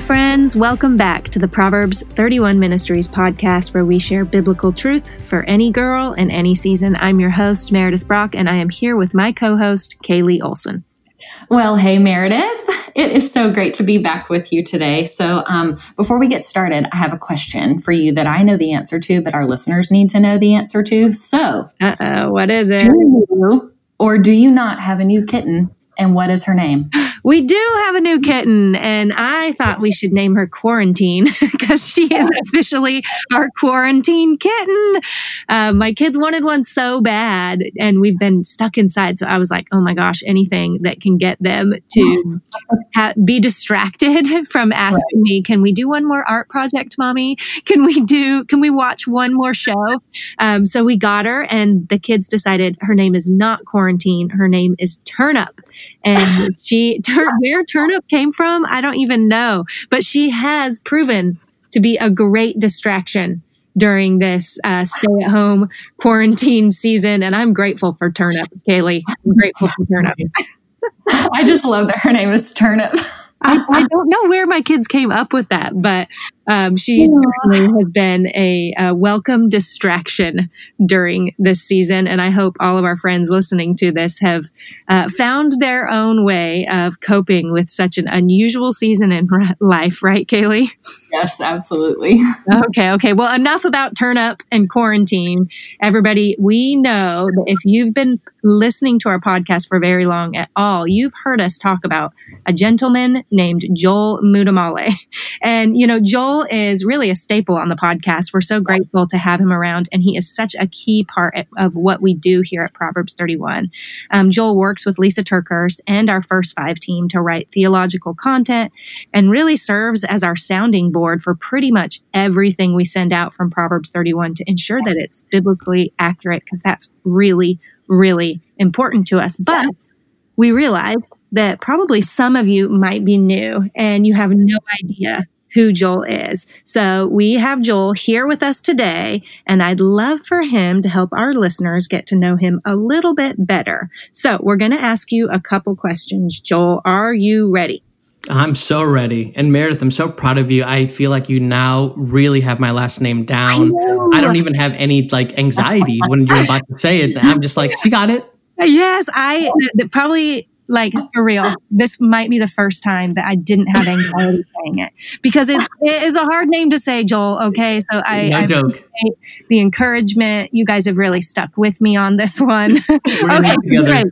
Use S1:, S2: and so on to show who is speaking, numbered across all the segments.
S1: Friends. Welcome back to the Proverbs 31 Ministries podcast, where we share biblical truth for any girl and any season. I'm your host, Meredith Brock, and I am here with my co host, Kaylee Olson.
S2: Well, hey, Meredith. It is so great to be back with you today. So, um, before we get started, I have a question for you that I know the answer to, but our listeners need to know the answer to. So,
S1: uh oh, what is it?
S2: Do you or do you not have a new kitten and what is her name?
S1: We do have a new kitten, and I thought we should name her Quarantine because she is officially our quarantine kitten. Uh, my kids wanted one so bad, and we've been stuck inside. So I was like, oh my gosh, anything that can get them to ha- be distracted from asking right. me, can we do one more art project, mommy? Can we do, can we watch one more show? Um, so we got her, and the kids decided her name is not Quarantine, her name is Turnip and she tur- where turnip came from i don't even know. But she has proven to be a great distraction during this uh, stay at home quarantine season. And i'm grateful for turnip kaylee. I'm grateful for turnip.
S2: I just love that her name is turnip.
S1: I, I, don't know where my kids came up with that, but um, she certainly has been a, a, welcome distraction during this season. And I hope all of our friends listening to this have uh, found their own way of coping with such an unusual season in life, right, Kaylee?
S2: Yes, absolutely.
S1: okay, okay. Well, enough about turnip and quarantine. Everybody, we know that if you've been listening to our podcast for very long at all, you've heard us talk about a gentleman named Joel Muddamalle. And, you know, Joel is really a staple on the podcast. We're so grateful to have him around, and he is such a key part of what we do here at Proverbs 31. Um, Joel works with Lisa TerKeurst and our First Five team to write theological content and really serves as our sounding board for pretty much everything we send out from Proverbs 31 to ensure that it's biblically accurate, because that's really, really important to us. But yes. we realized that probably some of you might be new and you have no idea who Joel is. So we have Joel here with us today, and I'd love for him to help our listeners get to know him a little bit better. So we're going to ask you a couple questions. Joel, are you ready?
S3: I'm so ready. And Meredith, I'm so proud of you. I feel like you now really have my last name down. I, I don't even have any like anxiety when you're about to say it. I'm just like, she got it.
S1: Yes, I probably like oh. for real, this might be the first time that I didn't have anxiety saying it because it's, it is a hard name to say, Joel. Okay. So I, no I appreciate the encouragement. You guys have really stuck with me on this one. okay. Great.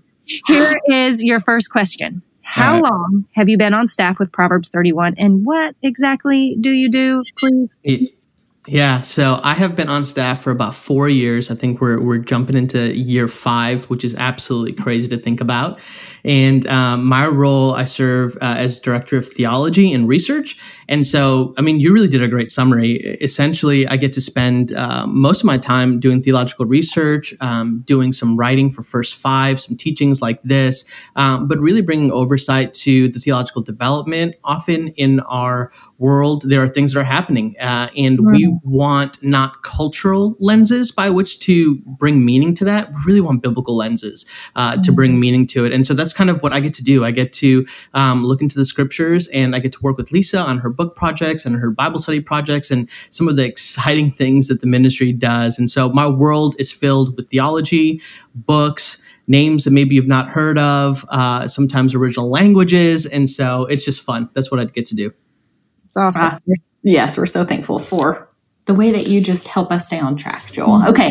S1: Here is your first question. How right. long have you been on staff with Proverbs 31 and what exactly do you do, please?
S3: Yeah, so I have been on staff for about four years. I think we're we're jumping into year five, which is absolutely crazy to think about. And um, my role, I serve uh, as director of theology and research. And so, I mean, you really did a great summary. Essentially, I get to spend uh, most of my time doing theological research, um, doing some writing for First Five, some teachings like this, um, but really bringing oversight to the theological development. Often in our world, there are things that are happening, uh, and we want not cultural lenses by which to bring meaning to that. We really want biblical lenses uh, mm. to bring mm-hmm. meaning to it. And so that's kind of what I get to do. I get to um, look into the scriptures, and I get to work with Lisa on her book projects and her Bible study projects, and some of the exciting things that the ministry does. And so my world is filled with theology, books names that maybe you've not heard of, uh, sometimes original languages. And so it's just fun. That's what I'd get to do
S2: awesome. Uh, yes, we're so thankful for the way that you just help us stay on track, Joel. Mm-hmm. Okay,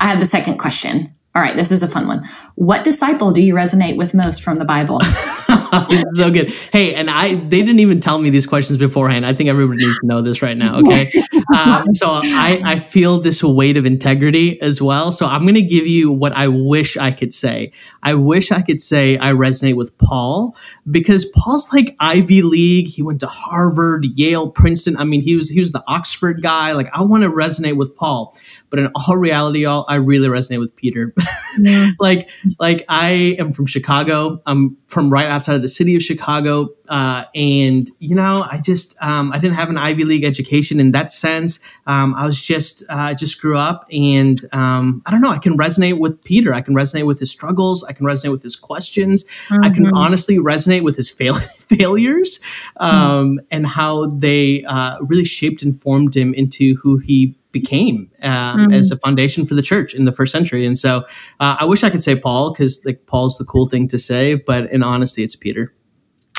S2: I have the second question. All right, this is a fun one. What disciple do you resonate with most from the Bible?
S3: this is so good. Hey, and I they didn't even tell me these questions beforehand. I think everybody needs to know this right now. Okay, um, so I I feel this weight of integrity as well. So I'm going to give you what I wish I could say. I wish I could say I resonate with Paul because Paul's like Ivy League. He went to Harvard, Yale, Princeton. I mean, he was he was the Oxford guy. Like I want to resonate with Paul. But in all reality, y'all, I really resonate with Peter Yeah. like, like I am from Chicago. I'm from right outside of the city of Chicago. Uh, and you know, I just um, I didn't have an Ivy League education in that sense. Um, I was just uh, just grew up, and um, I don't know. I can resonate with Peter. I can resonate with his struggles. I can resonate with his questions. Mm-hmm. I can mm-hmm. honestly resonate with his fail- failures mm-hmm. and how they uh, really shaped and formed him into who he became um, mm-hmm. as a foundation for the church in the first century. And so uh, I wish I could say Paul because like Paul's the cool thing to say, but in honesty, it's Peter.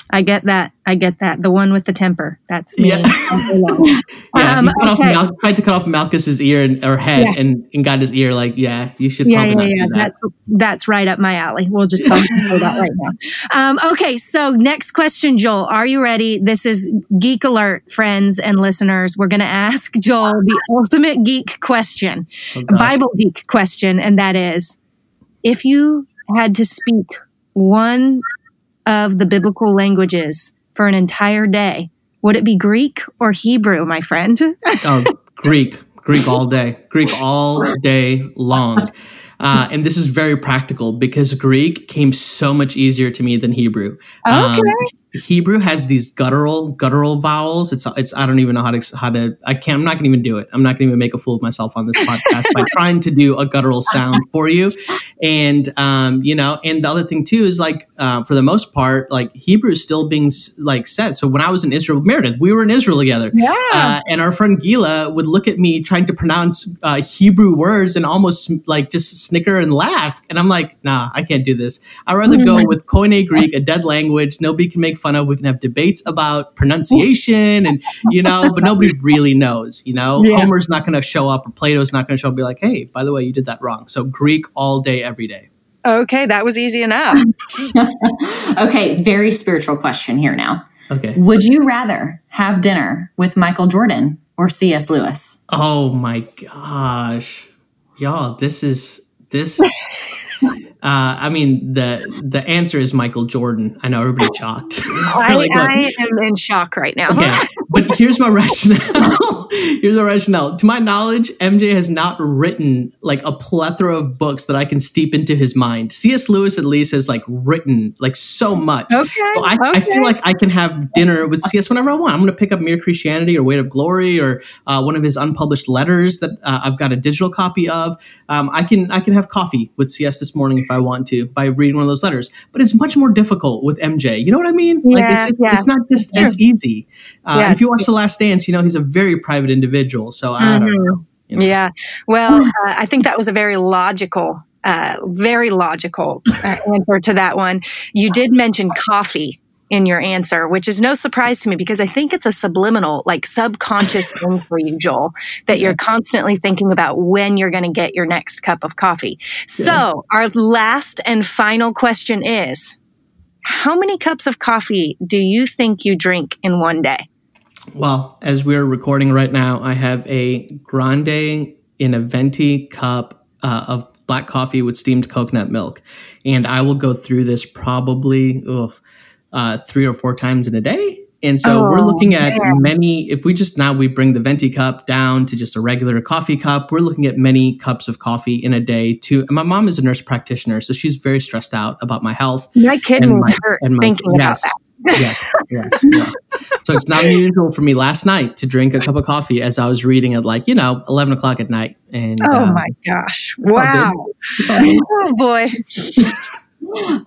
S1: I get that. I get that. The one with the temper. That's me.
S3: Yeah. yeah um, cut okay. off Mal- tried to cut off Malchus's ear and, or head yeah. and, and got his ear like, yeah, you should yeah, probably yeah, yeah. That.
S1: That's, that's right up my alley. We'll just talk about that right now. Um, okay. So next question, Joel, are you ready? This is geek alert, friends and listeners. We're going to ask Joel the ultimate geek question, oh, Bible geek question. And that is, if you had to speak one of the biblical languages for an entire day, would it be Greek or Hebrew, my friend?
S3: oh, Greek. Greek all day. Greek all day long. Uh, and this is very practical because Greek came so much easier to me than Hebrew.
S1: Um, okay. Um,
S3: Hebrew has these guttural guttural vowels. It's it's I don't even know how to how to I can't I'm not gonna even do it. I'm not gonna even make a fool of myself on this podcast by trying to do a guttural sound for you. And um, you know, and the other thing too is like uh, for the most part, like Hebrew is still being like said. So when I was in Israel, with Meredith, we were in Israel together.
S1: Yeah. Uh,
S3: and our friend Gila would look at me trying to pronounce uh, Hebrew words and almost like just snicker and laugh. And I'm like, nah, I can't do this. I'd rather go with Koine Greek, a dead language. Nobody can make fun of. We can have debates about pronunciation and, you know, but nobody really knows, you know. Yeah. Homer's not going to show up or Plato's not going to show up and be like, hey, by the way, you did that wrong. So Greek all day, every day.
S1: Okay, that was easy enough.
S2: okay, very spiritual question here now.
S3: Okay.
S2: Would you rather have dinner with Michael Jordan or C.S. Lewis?
S3: Oh my gosh. Y'all, this is this Uh, I mean, the the answer is Michael Jordan. I know everybody shocked.
S1: I, like, I am in shock right now.
S3: okay, but here's my rationale. here's my rationale. To my knowledge, MJ has not written like a plethora of books that I can steep into his mind. C.S. Lewis at least has like written like so much.
S1: Okay, so
S3: I,
S1: okay.
S3: I, feel like I can have dinner with C.S. whenever I want. I'm going to pick up Mere Christianity or Weight of Glory or uh, one of his unpublished letters that uh, I've got a digital copy of. Um, I can I can have coffee with C.S. this morning if I want to by reading one of those letters. But it's much more difficult with MJ. You know what I mean?
S1: Yeah, like it's, just,
S3: yeah. it's not just as easy. Uh, yeah. If you watch The Last Dance, you know he's a very private individual. So mm-hmm. don't know. You know.
S1: Yeah. Well, uh, I think that was a very logical, uh, very logical uh, answer to that one. You did mention coffee in your answer, which is no surprise to me because I think it's a subliminal, like subconscious thing for you, Joel, that you're constantly thinking about when you're going to get your next cup of coffee. Yeah. So, our last and final question is How many cups of coffee do you think you drink in one day?
S3: Well, as we're recording right now, I have a grande in a venti cup uh, of black coffee with steamed coconut milk. And I will go through this probably. Ugh, uh, three or four times in a day. And so oh, we're looking at many, if we just now we bring the venti cup down to just a regular coffee cup, we're looking at many cups of coffee in a day too. And my mom is a nurse practitioner, so she's very stressed out about my health.
S1: My kidneys hurt my, thinking yes, about that.
S3: yes, yes, yes. So it's not unusual for me last night to drink a cup of coffee as I was reading at like, you know, 11 o'clock at night. And
S1: Oh um, my gosh. Wow. oh boy.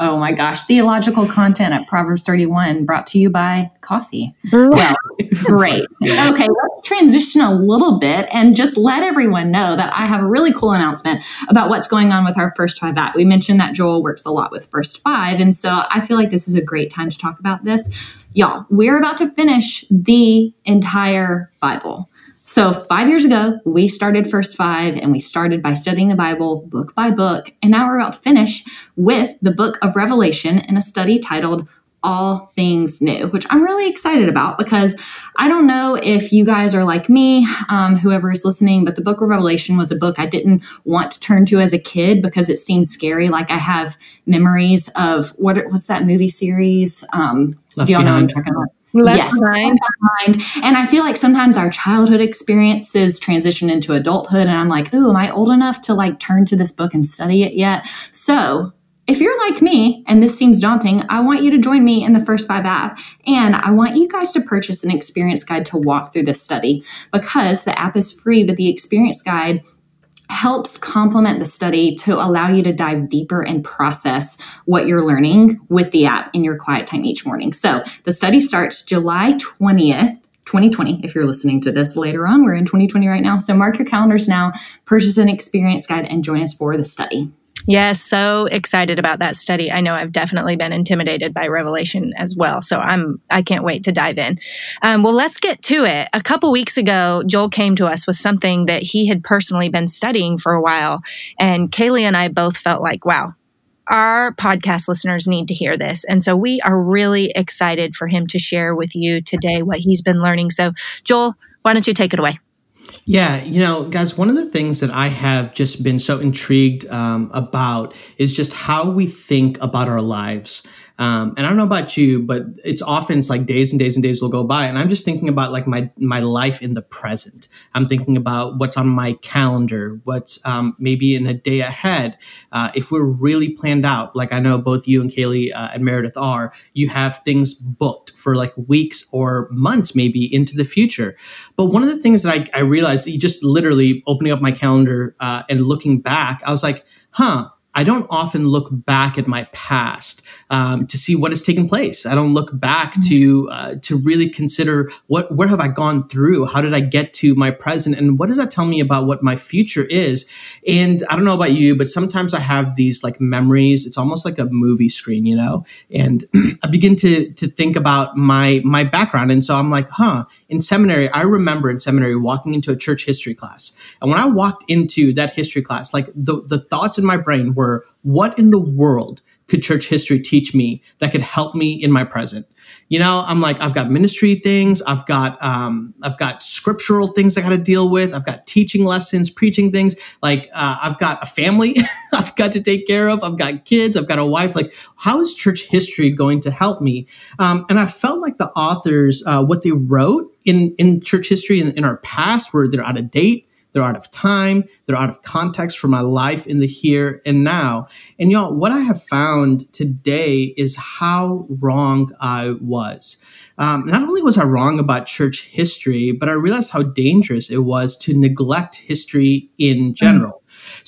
S2: Oh my gosh. Theological content at Proverbs 31 brought to you by coffee. Well, great. Okay, let's transition a little bit and just let everyone know that I have a really cool announcement about what's going on with our First Five app. We mentioned that Joel works a lot with First Five, and so I feel like this is a great time to talk about this. Y'all, we're about to finish the entire Bible. So, five years ago, we started First Five and we started by studying the Bible book by book. And now we're about to finish with the book of Revelation in a study titled All Things New, which I'm really excited about because I don't know if you guys are like me, um, whoever is listening, but the book of Revelation was a book I didn't want to turn to as a kid because it seemed scary. Like I have memories of what what's that movie series? Um, do y'all know what I'm talking about?
S1: Left yes, behind.
S2: behind. And I feel like sometimes our childhood experiences transition into adulthood, and I'm like, "Ooh, am I old enough to like turn to this book and study it yet?" So if you're like me and this seems daunting, I want you to join me in the First Five app. And I want you guys to purchase an experience guide to walk through this study because the app is free, but the experience guide helps complement the study to allow you to dive deeper and process what you're learning with the app in your quiet time each morning. So the study starts July 20th. 2020, if you're listening to this later on, we're in 2020 right now. So mark your calendars now, purchase an experience guide, and join us for the study.
S1: Yes, so excited about that study. I know I've definitely been intimidated by Revelation as well, so I'm I can't wait to dive in. Um, well, let's get to it. A couple weeks ago, Joel came to us with something that he had personally been studying for a while, and Kaylee and I both felt like, wow, our podcast listeners need to hear this. And so we are really excited for him to share with you today what he's been learning. So, Joel, why don't you take it away?
S3: Yeah, you know, guys, one of the things that I have just been so intrigued um, about is just how we think about our lives. Um, and I don't know about you, but it's often it's like days and days and days will go by, and I'm just thinking about like my my life in the present. I'm thinking about what's on my calendar, what's um, maybe in a day ahead. Uh, if we're really planned out, like I know both you and Kaylee uh, and Meredith are, you have things booked for like weeks or months, maybe into the future. But one of the things that I, I realized, just literally opening up my calendar uh, and looking back, I was like, huh I don't often look back at my past um, to see what has taken place. I don't look back mm-hmm. to uh, to really consider what where have I gone through? How did I get to my present? And what does that tell me about what my future is? And I don't know about you, but sometimes I have these like memories. It's almost like a movie screen, you know. And I begin to to think about my my background, and so I'm like, huh. In seminary, I remember in seminary walking into a church history class, and when I walked into that history class, like the the thoughts in my brain were, what in the world could church history teach me that could help me in my present? You know, I'm like, I've got ministry things, I've got, um, I've got scriptural things I got to deal with, I've got teaching lessons, preaching things. Like, uh, I've got a family I've got to take care of, I've got kids, I've got a wife. Like, how is church history going to help me? Um, and I felt like the authors, uh, what they wrote in in church history in, in our past, were they're out of date they're out of time. They're out of context for my life in the here and now. And y'all, what I have found today is how wrong I was. Um, not only was I wrong about church history, but I realized how dangerous it was to neglect history in general.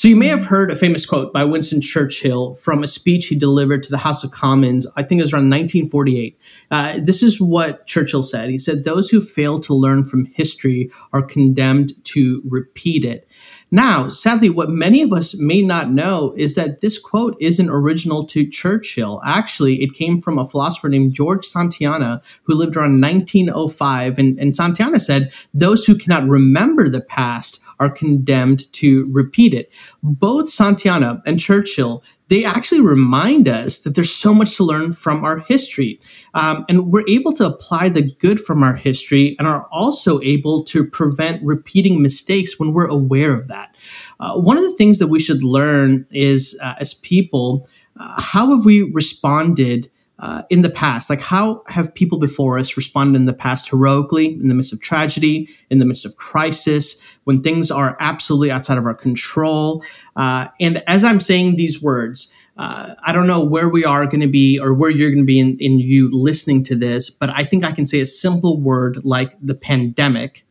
S3: So you may have heard a famous quote by Winston Churchill from a speech he delivered to the House of Commons. I think it was around 1948. Uh, this is what Churchill said. He said, "Those who fail to learn from history are condemned to repeat it." Now, sadly, what many of us may not know is that this quote isn't original to Churchill. Actually, it came from a philosopher named George Santayana, who lived around 1905. And, and Santayana said, Those who cannot remember the past are condemned to repeat it. Both Santayana and Churchill, they actually remind us that there's so much to learn from our history. Um, and we're able to apply the good from our history and are also able to prevent repeating mistakes when we're aware of that. Uh, one of the things that we should learn is, uh, as people, uh, how have we responded uh, in the past? Like, how have people before us responded in the past heroically, in the midst of tragedy, in the midst of crisis, when things are absolutely outside of our control? Uh, and as I'm saying these words, uh, I don't know where we are going to be or where you're going to be in, in you listening to this, but I think I can say a simple word like the pandemic.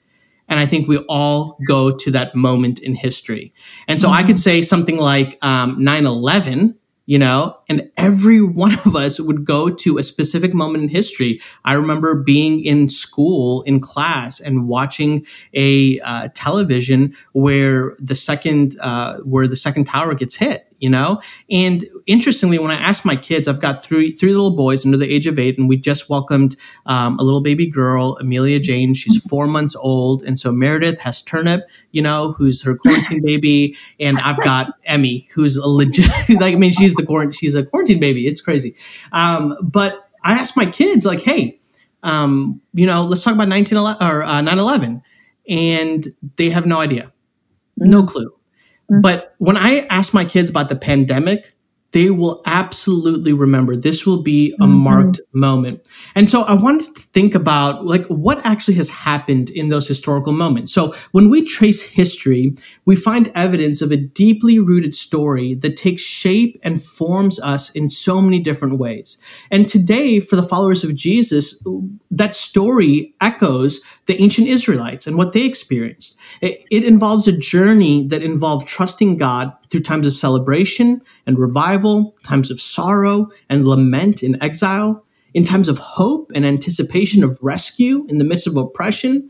S3: And I think we all go to that moment in history. And so mm-hmm. I could say something like um, 9 11 you know, and every one of us would go to a specific moment in history. I remember being in school in class and watching a uh, television where the second uh, where the second tower gets hit you know? And interestingly, when I asked my kids, I've got three three little boys under the age of eight, and we just welcomed um, a little baby girl, Amelia Jane. She's four months old, and so Meredith has Turnip, you know, who's her quarantine baby, and I've got Emmy, who's a legit. like, I mean, she's the quarantine, she's a quarantine baby. It's crazy. Um, but I asked my kids, like, hey, um, you know, let's talk about 1911 or uh, 9/11, and they have no idea, no mm. clue. But when I ask my kids about the pandemic, they will absolutely remember. This will be a mm-hmm. marked moment. And so I wanted to think about like what actually has happened in those historical moments. So when we trace history, we find evidence of a deeply rooted story that takes shape and forms us in so many different ways. And today, for the followers of Jesus, that story echoes the ancient Israelites and what they experienced. It, it involves a journey that involved trusting God through times of celebration and revival, times of sorrow and lament in exile, in times of hope and anticipation of rescue in the midst of oppression.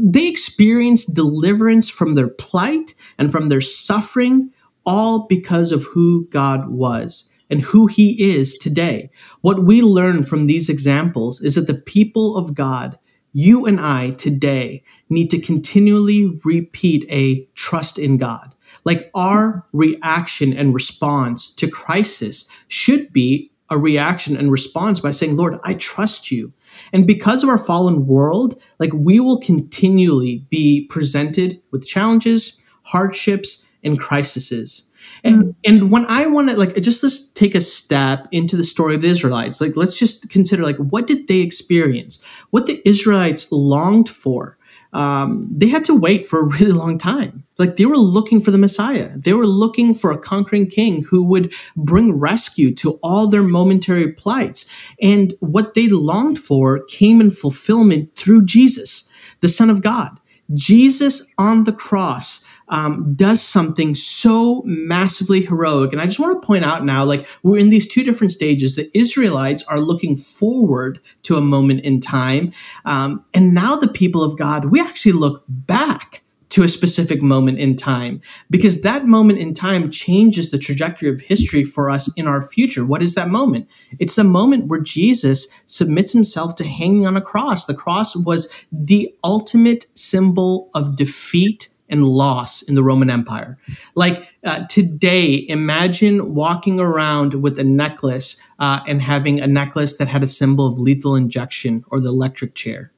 S3: They experienced deliverance from their plight and from their suffering, all because of who God was and who he is today. What we learn from these examples is that the people of God, you and I today, need to continually repeat a trust in God. Like our reaction and response to crisis should be a reaction and response by saying, Lord, I trust you. And because of our fallen world, like we will continually be presented with challenges, hardships, and crises. And, mm. and when I want to like just let's take a step into the story of the Israelites. Like let's just consider like what did they experience? What the Israelites longed for um, they had to wait for a really long time. Like they were looking for the Messiah. They were looking for a conquering king who would bring rescue to all their momentary plights. And what they longed for came in fulfillment through Jesus, the Son of God. Jesus on the cross um, does something so massively heroic. And I just want to point out now, like we're in these two different stages. The Israelites are looking forward to a moment in time. Um, and now the people of God, we actually look back to a specific moment in time because that moment in time changes the trajectory of history for us in our future. What is that moment? It's the moment where Jesus submits himself to hanging on a cross. The cross was the ultimate symbol of defeat and loss in the Roman Empire. Like uh, today, imagine walking around with a necklace uh, and having a necklace that had a symbol of lethal injection or the electric chair.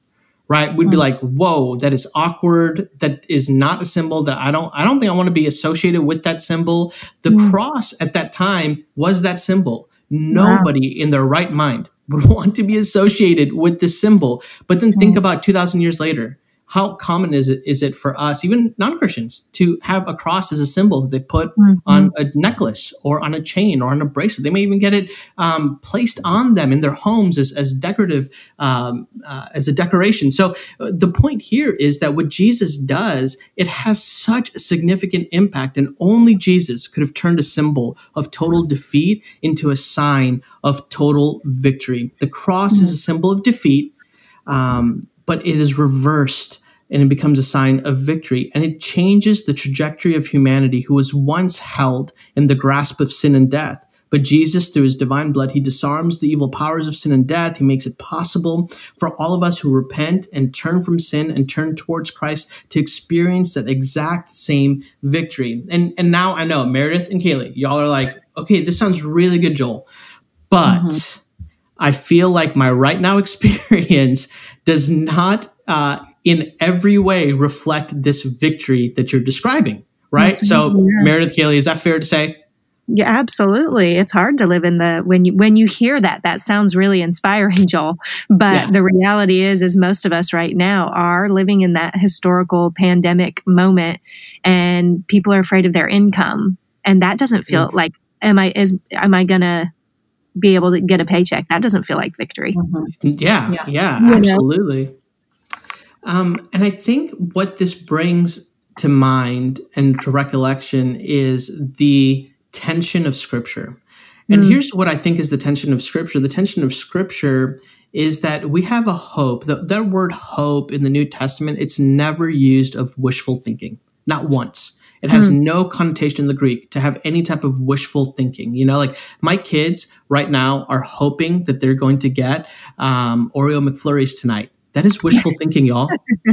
S3: Right, we'd be hmm. like, "Whoa, that is awkward. That is not a symbol that I don't. I don't think I want to be associated with that symbol." The mm. cross at that time was that symbol. Nobody wow. in their right mind would want to be associated with this symbol. But then think hmm. about 2,000 years later how common is it is it for us, even non-Christians, to have a cross as a symbol that they put mm-hmm. on a necklace or on a chain or on a bracelet? They may even get it um, placed on them in their homes as, as decorative, um, uh, as a decoration. So uh, the point here is that what Jesus does, it has such a significant impact, and only Jesus could have turned a symbol of total defeat into a sign of total victory. The cross mm-hmm. is a symbol of defeat. Um, but it is reversed and it becomes a sign of victory. And it changes the trajectory of humanity who was once held in the grasp of sin and death. But Jesus, through his divine blood, he disarms the evil powers of sin and death. He makes it possible for all of us who repent and turn from sin and turn towards Christ to experience that exact same victory. And, and now I know Meredith and Kaylee, y'all are like, okay, this sounds really good, Joel. But mm-hmm. I feel like my right now experience does not uh, in every way reflect this victory that you're describing, right? so, yeah. Meredith Kaylee, is that fair to say?
S1: Yeah, absolutely. It's hard to live in the when you when you hear that that sounds really inspiring, Joel. But yeah. the reality is is most of us right now are living in that historical pandemic moment and people are afraid of their income and that doesn't feel mm-hmm. like am I is am I going to be able to get a paycheck. That doesn't feel like victory.
S3: Mm-hmm. Yeah, yeah, yeah, absolutely. Um, and I think what this brings to mind and to recollection is the tension of Scripture. And mm. here's what I think is the tension of Scripture. The tension of Scripture is that we have a hope. The, that word hope in the New Testament, it's never used of wishful thinking, not once. It has mm. no connotation in the Greek to have any type of wishful thinking. You know, like my kids right now are hoping that they're going to get um, Oreo McFlurries tonight. That is wishful thinking, y'all.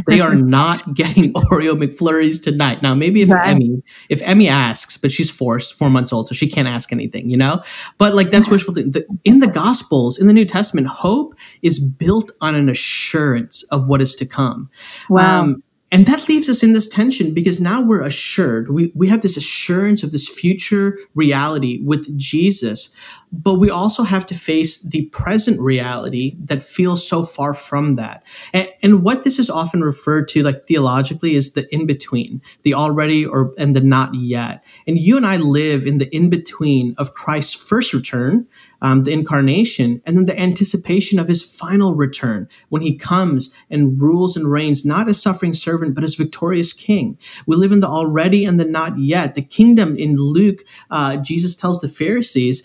S3: They are not getting Oreo McFlurries tonight. Now, maybe if right. Emmy, if Emmy asks, but she's forced, four months old, so she can't ask anything, you know. But like that's wishful thinking. In the Gospels, in the New Testament, hope is built on an assurance of what is to come.
S1: Wow. Um,
S3: and that leaves us in this tension because now we're assured. We, we have this assurance of this future reality with Jesus, but we also have to face the present reality that feels so far from that. And, and what this is often referred to, like theologically, is the in between, the already or and the not yet. And you and I live in the in between of Christ's first return um, the incarnation, and then the anticipation of his final return when he comes and rules and reigns, not as suffering servant, but as victorious king. We live in the already and the not yet. The kingdom in Luke, uh, Jesus tells the Pharisees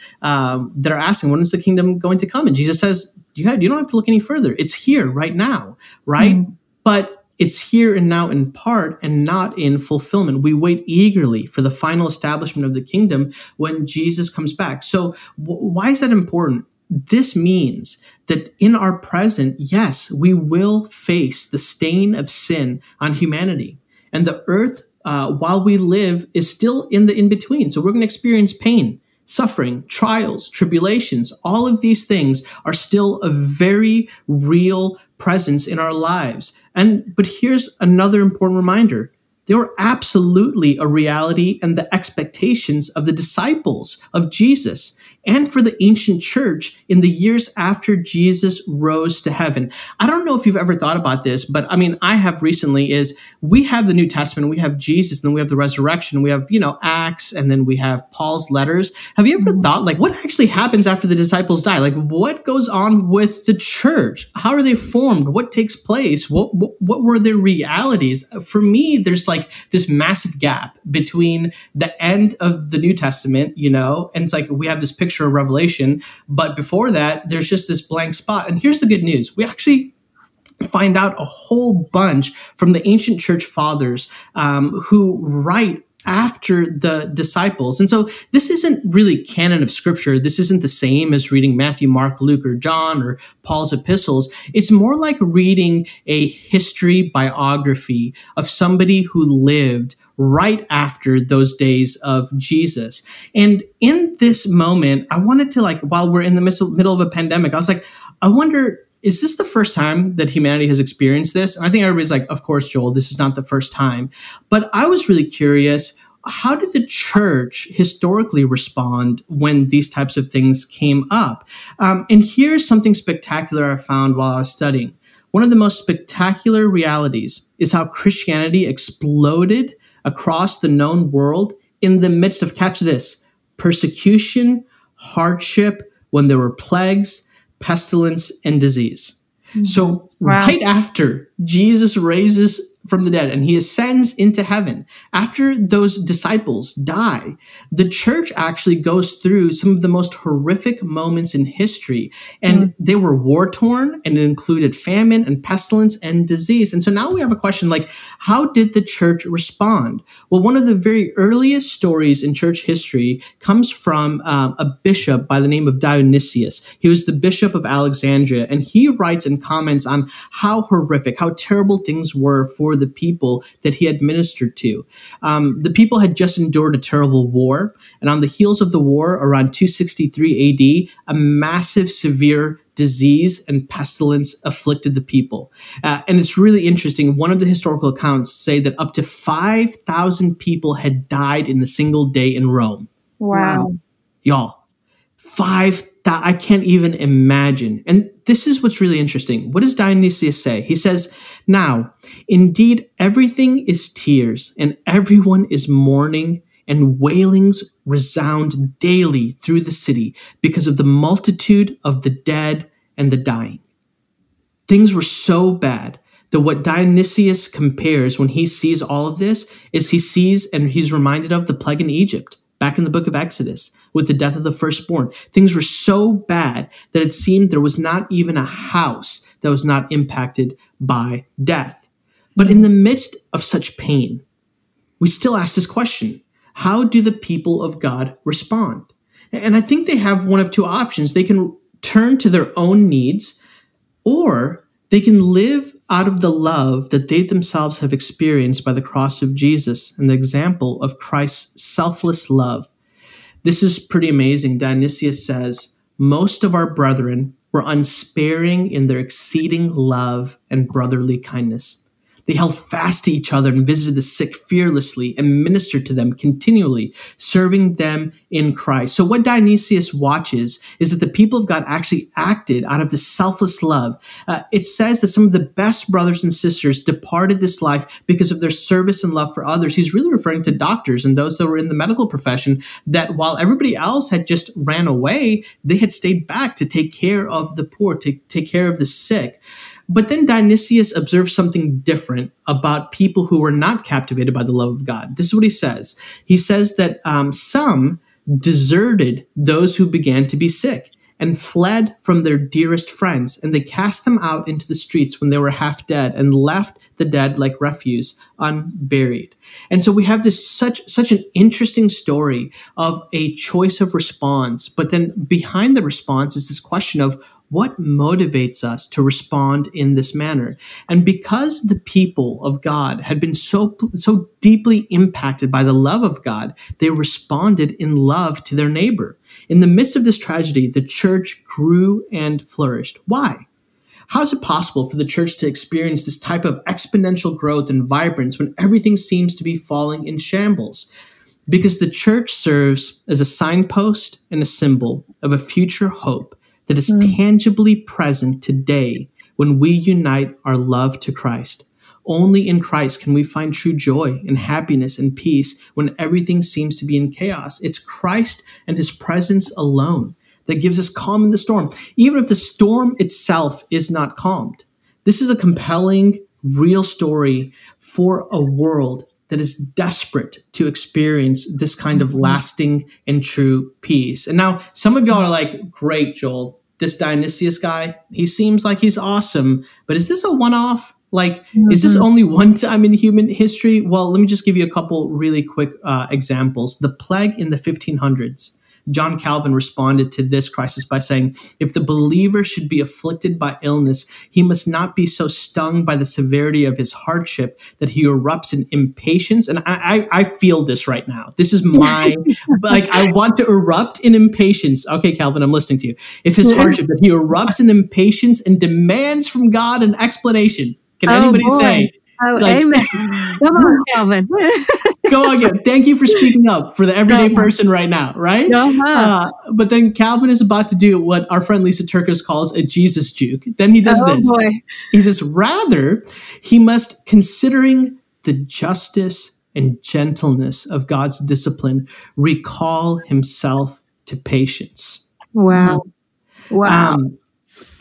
S3: um, that are asking, when is the kingdom going to come? And Jesus says, you, have, you don't have to look any further. It's here right now, right? Mm-hmm. But it's here and now in part and not in fulfillment. We wait eagerly for the final establishment of the kingdom when Jesus comes back. So, w- why is that important? This means that in our present, yes, we will face the stain of sin on humanity. And the earth, uh, while we live, is still in the in between. So, we're going to experience pain suffering, trials, tribulations, all of these things are still a very real presence in our lives. And, but here's another important reminder. They were absolutely a reality and the expectations of the disciples of Jesus and for the ancient church in the years after Jesus rose to heaven. I don't know if you've ever thought about this, but I mean, I have recently is we have the New Testament, we have Jesus, and then we have the resurrection, we have, you know, Acts, and then we have Paul's letters. Have you ever mm-hmm. thought like what actually happens after the disciples die? Like what goes on with the church? How are they formed? What takes place? What, what, what were their realities? For me, there's like this massive gap between the end of the New Testament, you know, and it's like we have this picture picture of Revelation. But before that, there's just this blank spot. And here's the good news we actually find out a whole bunch from the ancient church fathers um, who write after the disciples. And so this isn't really canon of scripture. This isn't the same as reading Matthew, Mark, Luke, or John, or Paul's epistles. It's more like reading a history biography of somebody who lived right after those days of Jesus. And in this moment, I wanted to like, while we're in the middle of a pandemic, I was like, I wonder, is this the first time that humanity has experienced this? And I think everybody's like, of course, Joel, this is not the first time. But I was really curious. How did the church historically respond when these types of things came up? Um, and here's something spectacular I found while I was studying. One of the most spectacular realities is how Christianity exploded across the known world in the midst of, catch this, persecution, hardship, when there were plagues, pestilence, and disease. Mm-hmm. So, wow. right after Jesus raises from the dead and he ascends into heaven. After those disciples die, the church actually goes through some of the most horrific moments in history. And mm. they were war torn and it included famine and pestilence and disease. And so now we have a question like, how did the church respond? Well, one of the very earliest stories in church history comes from um, a bishop by the name of Dionysius. He was the bishop of Alexandria and he writes and comments on how horrific, how terrible things were for the people that he had ministered to. Um, the people had just endured a terrible war, and on the heels of the war, around 263 AD, a massive, severe disease and pestilence afflicted the people. Uh, and it's really interesting. One of the historical accounts say that up to 5,000 people had died in a single day in Rome.
S1: Wow.
S3: Y'all, 5,000 that I can't even imagine. And this is what's really interesting. What does Dionysius say? He says, Now, indeed, everything is tears, and everyone is mourning, and wailings resound daily through the city because of the multitude of the dead and the dying. Things were so bad that what Dionysius compares when he sees all of this is he sees and he's reminded of the plague in Egypt back in the book of Exodus with the death of the firstborn. Things were so bad that it seemed there was not even a house that was not impacted by death. But in the midst of such pain, we still ask this question How do the people of God respond? And I think they have one of two options. They can turn to their own needs, or they can live out of the love that they themselves have experienced by the cross of Jesus and the example of Christ's selfless love this is pretty amazing. Dionysius says, Most of our brethren were unsparing in their exceeding love and brotherly kindness. They held fast to each other and visited the sick fearlessly and ministered to them continually, serving them in Christ. So what Dionysius watches is that the people of God actually acted out of this selfless love. Uh, it says that some of the best brothers and sisters departed this life because of their service and love for others. He's really referring to doctors and those that were in the medical profession that while everybody else had just ran away, they had stayed back to take care of the poor, to take care of the sick. But then Dionysius observes something different about people who were not captivated by the love of God. This is what he says. He says that um, some deserted those who began to be sick and fled from their dearest friends, and they cast them out into the streets when they were half dead and left the dead like refuse, unburied. And so we have this such such an interesting story of a choice of response, but then behind the response is this question of what motivates us to respond in this manner? And because the people of God had been so, so deeply impacted by the love of God, they responded in love to their neighbor. In the midst of this tragedy, the church grew and flourished. Why? How is it possible for the church to experience this type of exponential growth and vibrance when everything seems to be falling in shambles? Because the church serves as a signpost and a symbol of a future hope that is mm. tangibly present today when we unite our love to Christ. Only in Christ can we find true joy and happiness and peace when everything seems to be in chaos. It's Christ and his presence alone that gives us calm in the storm, even if the storm itself is not calmed. This is a compelling, real story for a world that is desperate to experience this kind of mm-hmm. lasting and true peace. And now some of y'all are like, great, Joel, this Dionysius guy, he seems like he's awesome, but is this a one off? Like, mm-hmm. is this mm-hmm. only one time in human history? Well, let me just give you a couple really quick uh, examples. The plague in the 1500s John Calvin responded to this crisis by saying, If the believer should be afflicted by illness, he must not be so stung by the severity of his hardship that he erupts in impatience. And I, I, I feel this right now. This is my, like, I want to erupt in impatience. Okay, Calvin, I'm listening to you. If his hardship, that he erupts in impatience and demands from God an explanation. Can oh, anybody boy. say,
S1: Oh, like, amen. Come on, Calvin.
S3: go on, again. Thank you for speaking up for the everyday person right now, right? Uh-huh. Uh, but then Calvin is about to do what our friend Lisa TerKeurst calls a Jesus juke. Then he does oh, this. Boy. He says, rather, he must, considering the justice and gentleness of God's discipline, recall himself to patience.
S1: Wow. Wow. Um,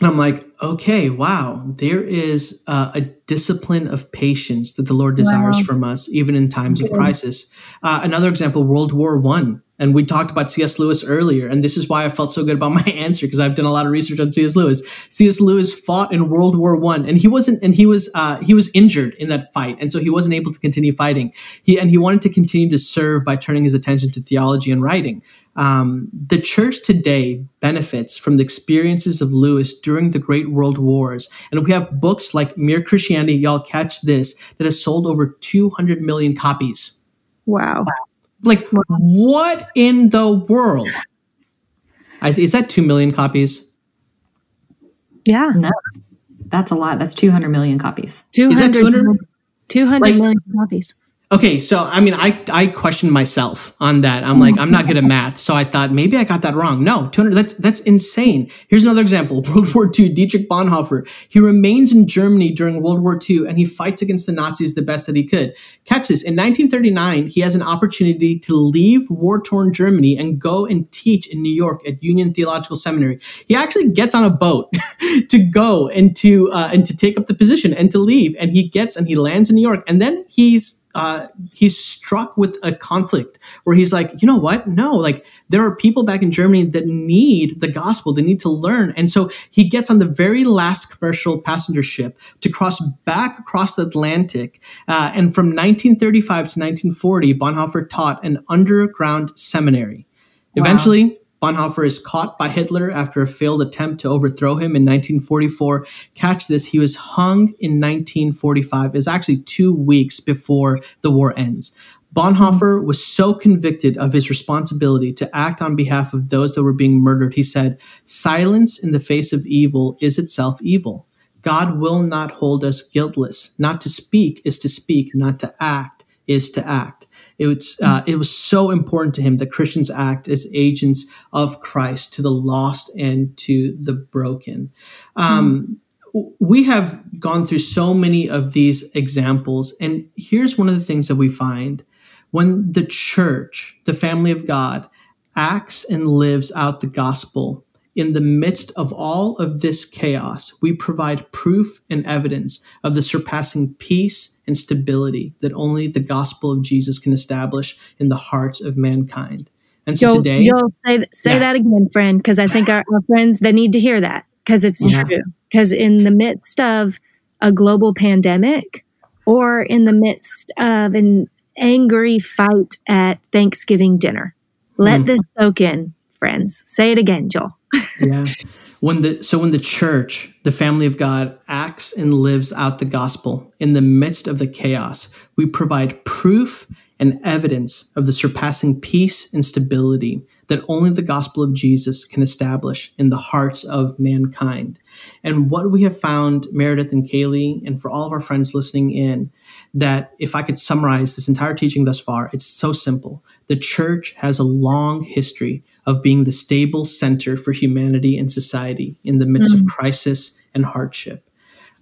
S3: and I'm like, okay, wow, there is uh, a discipline of patience that the Lord desires wow. from us, even in times of crisis. Uh, another example, World War One, and we talked about C.S. Lewis earlier, and this is why I felt so good about my answer because I've done a lot of research on C.S. Lewis. C.S. Lewis fought in World War One, and he wasn't, and he was, uh, he was injured in that fight, and so he wasn't able to continue fighting. He and he wanted to continue to serve by turning his attention to theology and writing. Um, the church today benefits from the experiences of Lewis during the Great World Wars. And we have books like Mere Christianity, y'all catch this, that has sold over 200 million copies.
S1: Wow.
S3: Like, what in the world? I, is that 2 million copies?
S1: Yeah.
S2: No, that's a lot. That's 200 million copies.
S1: 200, is that 200? 200 like, million copies.
S3: Okay, so I mean, I I questioned myself on that. I'm like, I'm not good at math, so I thought maybe I got that wrong. No, 200. That's that's insane. Here's another example: World War II. Dietrich Bonhoeffer. He remains in Germany during World War II, and he fights against the Nazis the best that he could. Catch this: in 1939, he has an opportunity to leave war-torn Germany and go and teach in New York at Union Theological Seminary. He actually gets on a boat to go and to uh, and to take up the position and to leave, and he gets and he lands in New York, and then he's uh, he's struck with a conflict where he's like, you know what? No, like there are people back in Germany that need the gospel, they need to learn. And so he gets on the very last commercial passenger ship to cross back across the Atlantic. Uh, and from 1935 to 1940, Bonhoeffer taught an underground seminary. Wow. Eventually, Bonhoeffer is caught by Hitler after a failed attempt to overthrow him in 1944. Catch this, he was hung in 1945. It was actually two weeks before the war ends. Bonhoeffer was so convicted of his responsibility to act on behalf of those that were being murdered, he said, Silence in the face of evil is itself evil. God will not hold us guiltless. Not to speak is to speak, not to act is to act. It was, uh, it was so important to him that Christians act as agents of Christ to the lost and to the broken. Um. We have gone through so many of these examples, and here's one of the things that we find when the church, the family of God, acts and lives out the gospel in the midst of all of this chaos, we provide proof and evidence of the surpassing peace and stability that only the gospel of Jesus can establish in the hearts of mankind. And so today,
S1: you'll say, say yeah. that again, friend, because I think our, our, friends they need to hear that because it's yeah. true. Because in the midst of a global pandemic, or in the midst of an angry fight at Thanksgiving dinner, let mm. this soak in, friends. Say it again, Joel.
S3: yeah. When the so when the church, the family of God, acts and lives out the gospel in the midst of the chaos, we provide proof and evidence of the surpassing peace and stability that only the gospel of Jesus can establish in the hearts of mankind. And what we have found, Meredith and Kaylee, and for all of our friends listening in, that if I could summarize this entire teaching thus far, it's so simple. The church has a long history of being the stable center for humanity and society in the midst mm. of crisis and hardship.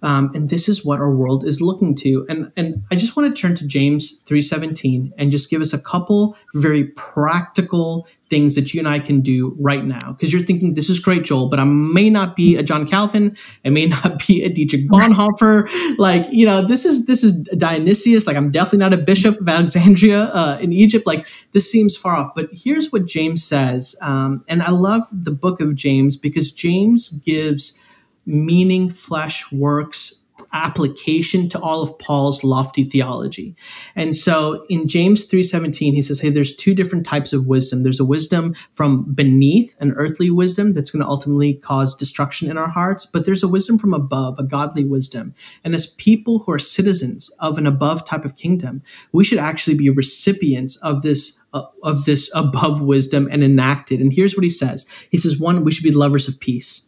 S3: Um, and this is what our world is looking to. And, and I just want to turn to James 3.17 and just give us a couple very practical things that you and I can do right now. Because you're thinking, this is great, Joel, but I may not be a John Calvin. I may not be a Dietrich Bonhoeffer. Like, you know, this is this is Dionysius. Like, I'm definitely not a bishop of Alexandria uh, in Egypt. Like, this seems far off. But here's what James says. Um, and I love the book of James because James gives – meaning flesh works application to all of Paul's lofty theology. And so in James 3:17 he says hey there's two different types of wisdom. There's a wisdom from beneath, an earthly wisdom that's going to ultimately cause destruction in our hearts, but there's a wisdom from above, a godly wisdom. And as people who are citizens of an above type of kingdom, we should actually be recipients of this of this above wisdom and enacted. And here's what he says. He says one we should be lovers of peace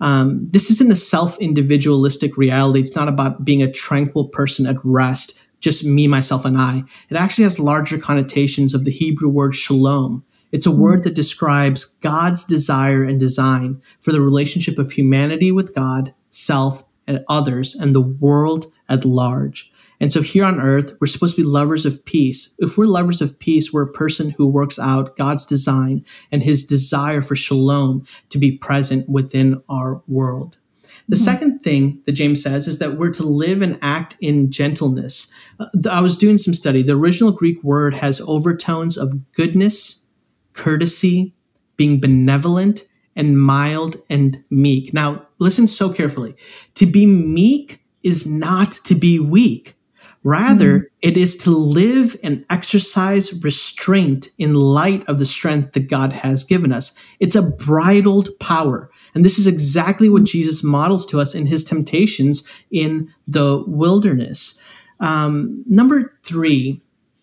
S3: um, this isn't a self individualistic reality. It's not about being a tranquil person at rest, just me, myself, and I. It actually has larger connotations of the Hebrew word shalom. It's a word that describes God's desire and design for the relationship of humanity with God, self, and others, and the world at large. And so here on earth, we're supposed to be lovers of peace. If we're lovers of peace, we're a person who works out God's design and his desire for shalom to be present within our world. The mm-hmm. second thing that James says is that we're to live and act in gentleness. Uh, I was doing some study. The original Greek word has overtones of goodness, courtesy, being benevolent, and mild and meek. Now, listen so carefully. To be meek is not to be weak. Rather, mm-hmm. it is to live and exercise restraint in light of the strength that God has given us. It's a bridled power. And this is exactly what Jesus models to us in his temptations in the wilderness. Um, number three,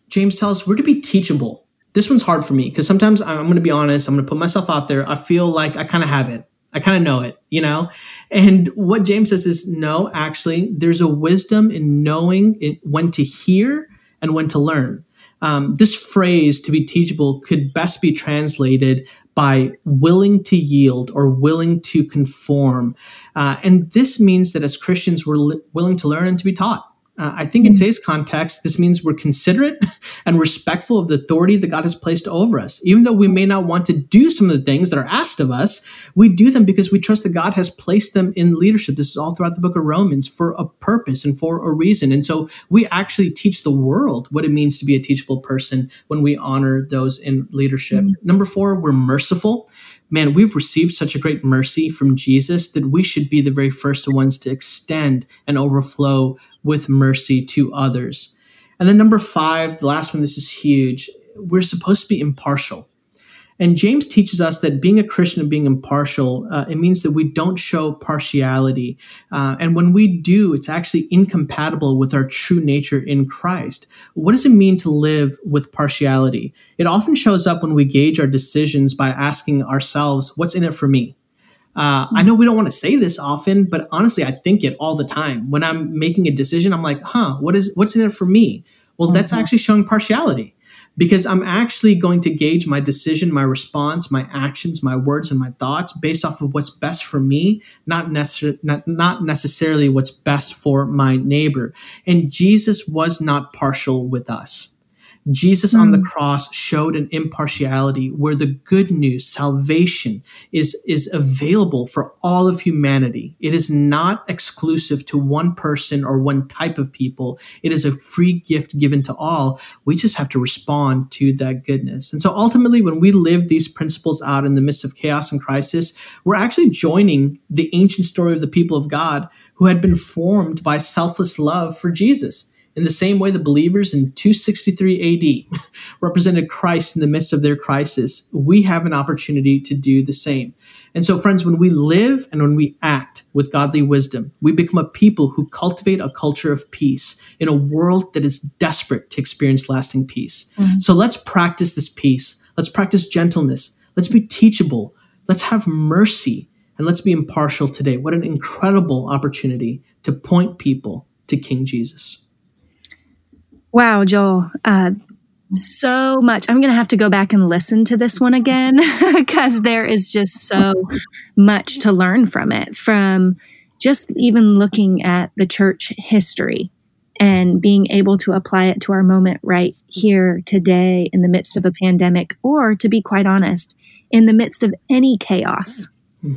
S3: James tells us we're to be teachable. This one's hard for me because sometimes I'm going to be honest, I'm going to put myself out there. I feel like I kind of have it. I kind of know it, you know? And what James says is no, actually, there's a wisdom in knowing it, when to hear and when to learn. Um, this phrase, to be teachable, could best be translated by willing to yield or willing to conform. Uh, and this means that as Christians, we're li- willing to learn and to be taught. Uh, I think in hmm. today's context, this means we're considerate and respectful of the authority that God has placed over us. Even though we may not want to do some of the things that are asked of us, we do them because we trust that God has placed them in leadership. This is all throughout the book of Romans for a purpose and for a reason. And so we actually teach the world what it means to be a teachable person when we honor those in leadership. Mm-hmm. Number four, we're merciful man, we've received such a great mercy from Jesus that we should be the very first ones to extend and overflow with mercy to others. And then number five, the last one, this is huge. We're supposed to be impartial. And James teaches us that being a Christian and being impartial, uh, it means that we don't show partiality. Uh, and when we do, it's actually incompatible with our true nature in Christ. What does it mean to live with partiality? It often shows up when we gauge our decisions by asking ourselves, what's in it for me? Uh, I know we don't want to say this often, but honestly, I think it all the time. When I'm making a decision, I'm like, huh, what is what's in it for me? Well, mm-hmm. that's actually showing partiality because I'm actually going to gauge my decision, my response, my actions, my words, and my thoughts based off of what's best for me, not, necessar- not, not necessarily what's best for my neighbor. And Jesus was not partial with us. Jesus mm. on the hmm. cross showed an impartiality where the good news, salvation, is, is available for all of humanity. It is not exclusive to one person or one type of people. It is a free gift given to all. We just have to respond to that goodness. And so ultimately, when we live these principles out in the midst of chaos and crisis, we're actually joining the ancient story of the people of God who had been formed by selfless love for Jesus. In the same way, the believers in 263 AD represented Christ in the midst of their crisis. We have an opportunity to do the same. And so, friends, when we live and when we act with godly wisdom, we become a people who cultivate a culture of peace in a world that is desperate to experience lasting peace. Mm-hmm. So let's practice this peace. Let's practice gentleness. Let's be teachable. Let's have mercy and let's be impartial today. What an incredible opportunity to point people to King Jesus.
S1: Wow, Joel. Uh, so much. I'm going to have to go back and listen to this one again because there is just so much to learn from it. From just even looking at the church history and being able to apply it to our moment right here today in the midst of a pandemic, or to be quite honest, in the midst of any chaos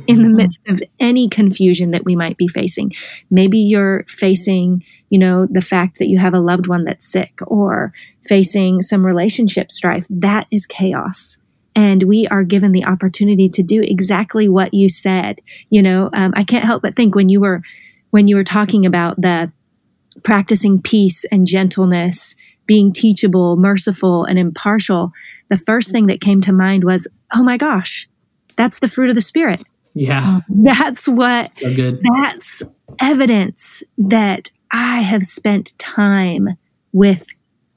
S1: in the midst of any confusion that we might be facing. Maybe you're facing, you know, the fact that you have a loved one that's sick or facing some relationship strife. That is chaos. And we are given the opportunity to do exactly what you said. You know, um, I can't help but think when you were when you were talking about the practicing peace and gentleness, being teachable, merciful, and impartial, the first thing that came to mind was, oh my gosh, that's the fruit of the spirit.
S3: Yeah.
S1: That's what, so good. that's evidence that I have spent time with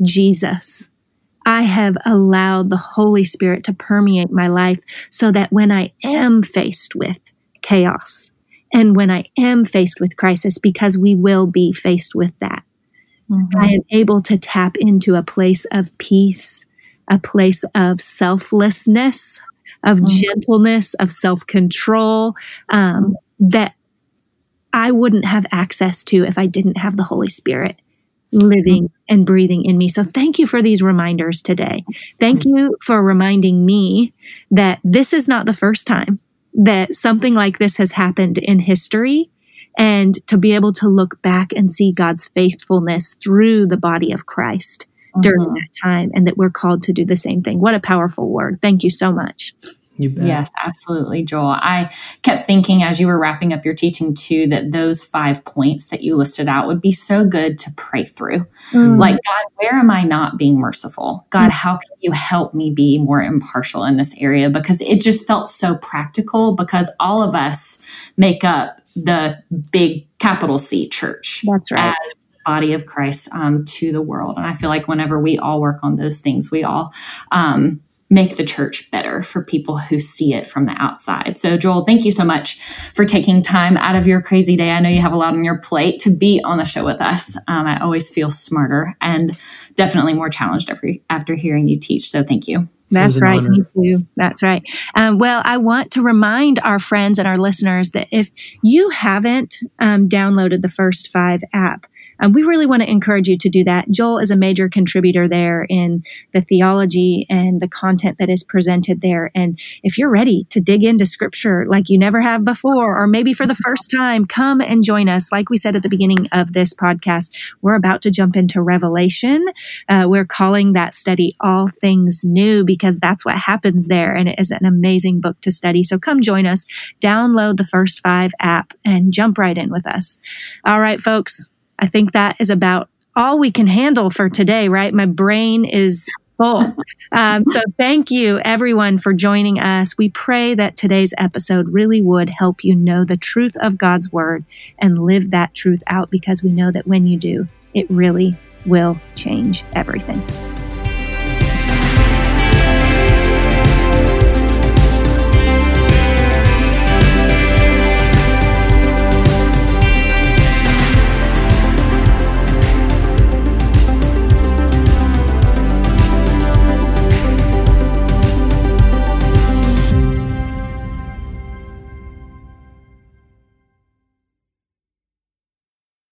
S1: Jesus. I have allowed the Holy Spirit to permeate my life so that when I am faced with chaos and when I am faced with crisis, because we will be faced with that, mm-hmm. I am able to tap into a place of peace, a place of selflessness, of mm. gentleness, of self control um, that I wouldn't have access to if I didn't have the Holy Spirit living and breathing in me. So thank you for these reminders today. Thank you for reminding me that this is not the first time that something like this has happened in history and to be able to look back and see God's faithfulness through the body of Christ during mm-hmm. that time and that we're called to do the same thing. What a powerful word. Thank you so much.
S2: Yes, absolutely, Joel. I kept thinking as you were wrapping up your teaching too that those five points that you listed out would be so good to pray through. Mm. Like, God, where am I not being merciful? God, mm. how can you help me be more impartial in this area? Because it just felt so practical because all of us make up the big capital C church.
S1: That's right.
S2: As body of Christ um, to the world. And I feel like whenever we all work on those things, we all um, make the church better for people who see it from the outside. So, Joel, thank you so much for taking time out of your crazy day. I know you have a lot on your plate to be on the show with us. Um, I always feel smarter and definitely more challenged every, after hearing you teach. So, thank you.
S1: That's right. Honor. Me too. That's right. Um, well, I want to remind our friends and our listeners that if you haven't um, downloaded the First Five app, um, we really want to encourage you to do that. Joel is a major contributor there in the theology and the content that is presented there. And if you're ready to dig into scripture like you never have before, or maybe for the first time, come and join us. Like we said at the beginning of this podcast, we're about to jump into Revelation. Uh, we're calling that study All Things New because that's what happens there. And it is an amazing book to study. So come join us, download the First Five app, and jump right in with us. All right, folks. I think that is about all we can handle for today, right? My brain is full. Um, so thank you everyone for joining us. We pray that today's episode really would help you know the truth of God's word and live that truth out because we know that when you do, it really will change everything.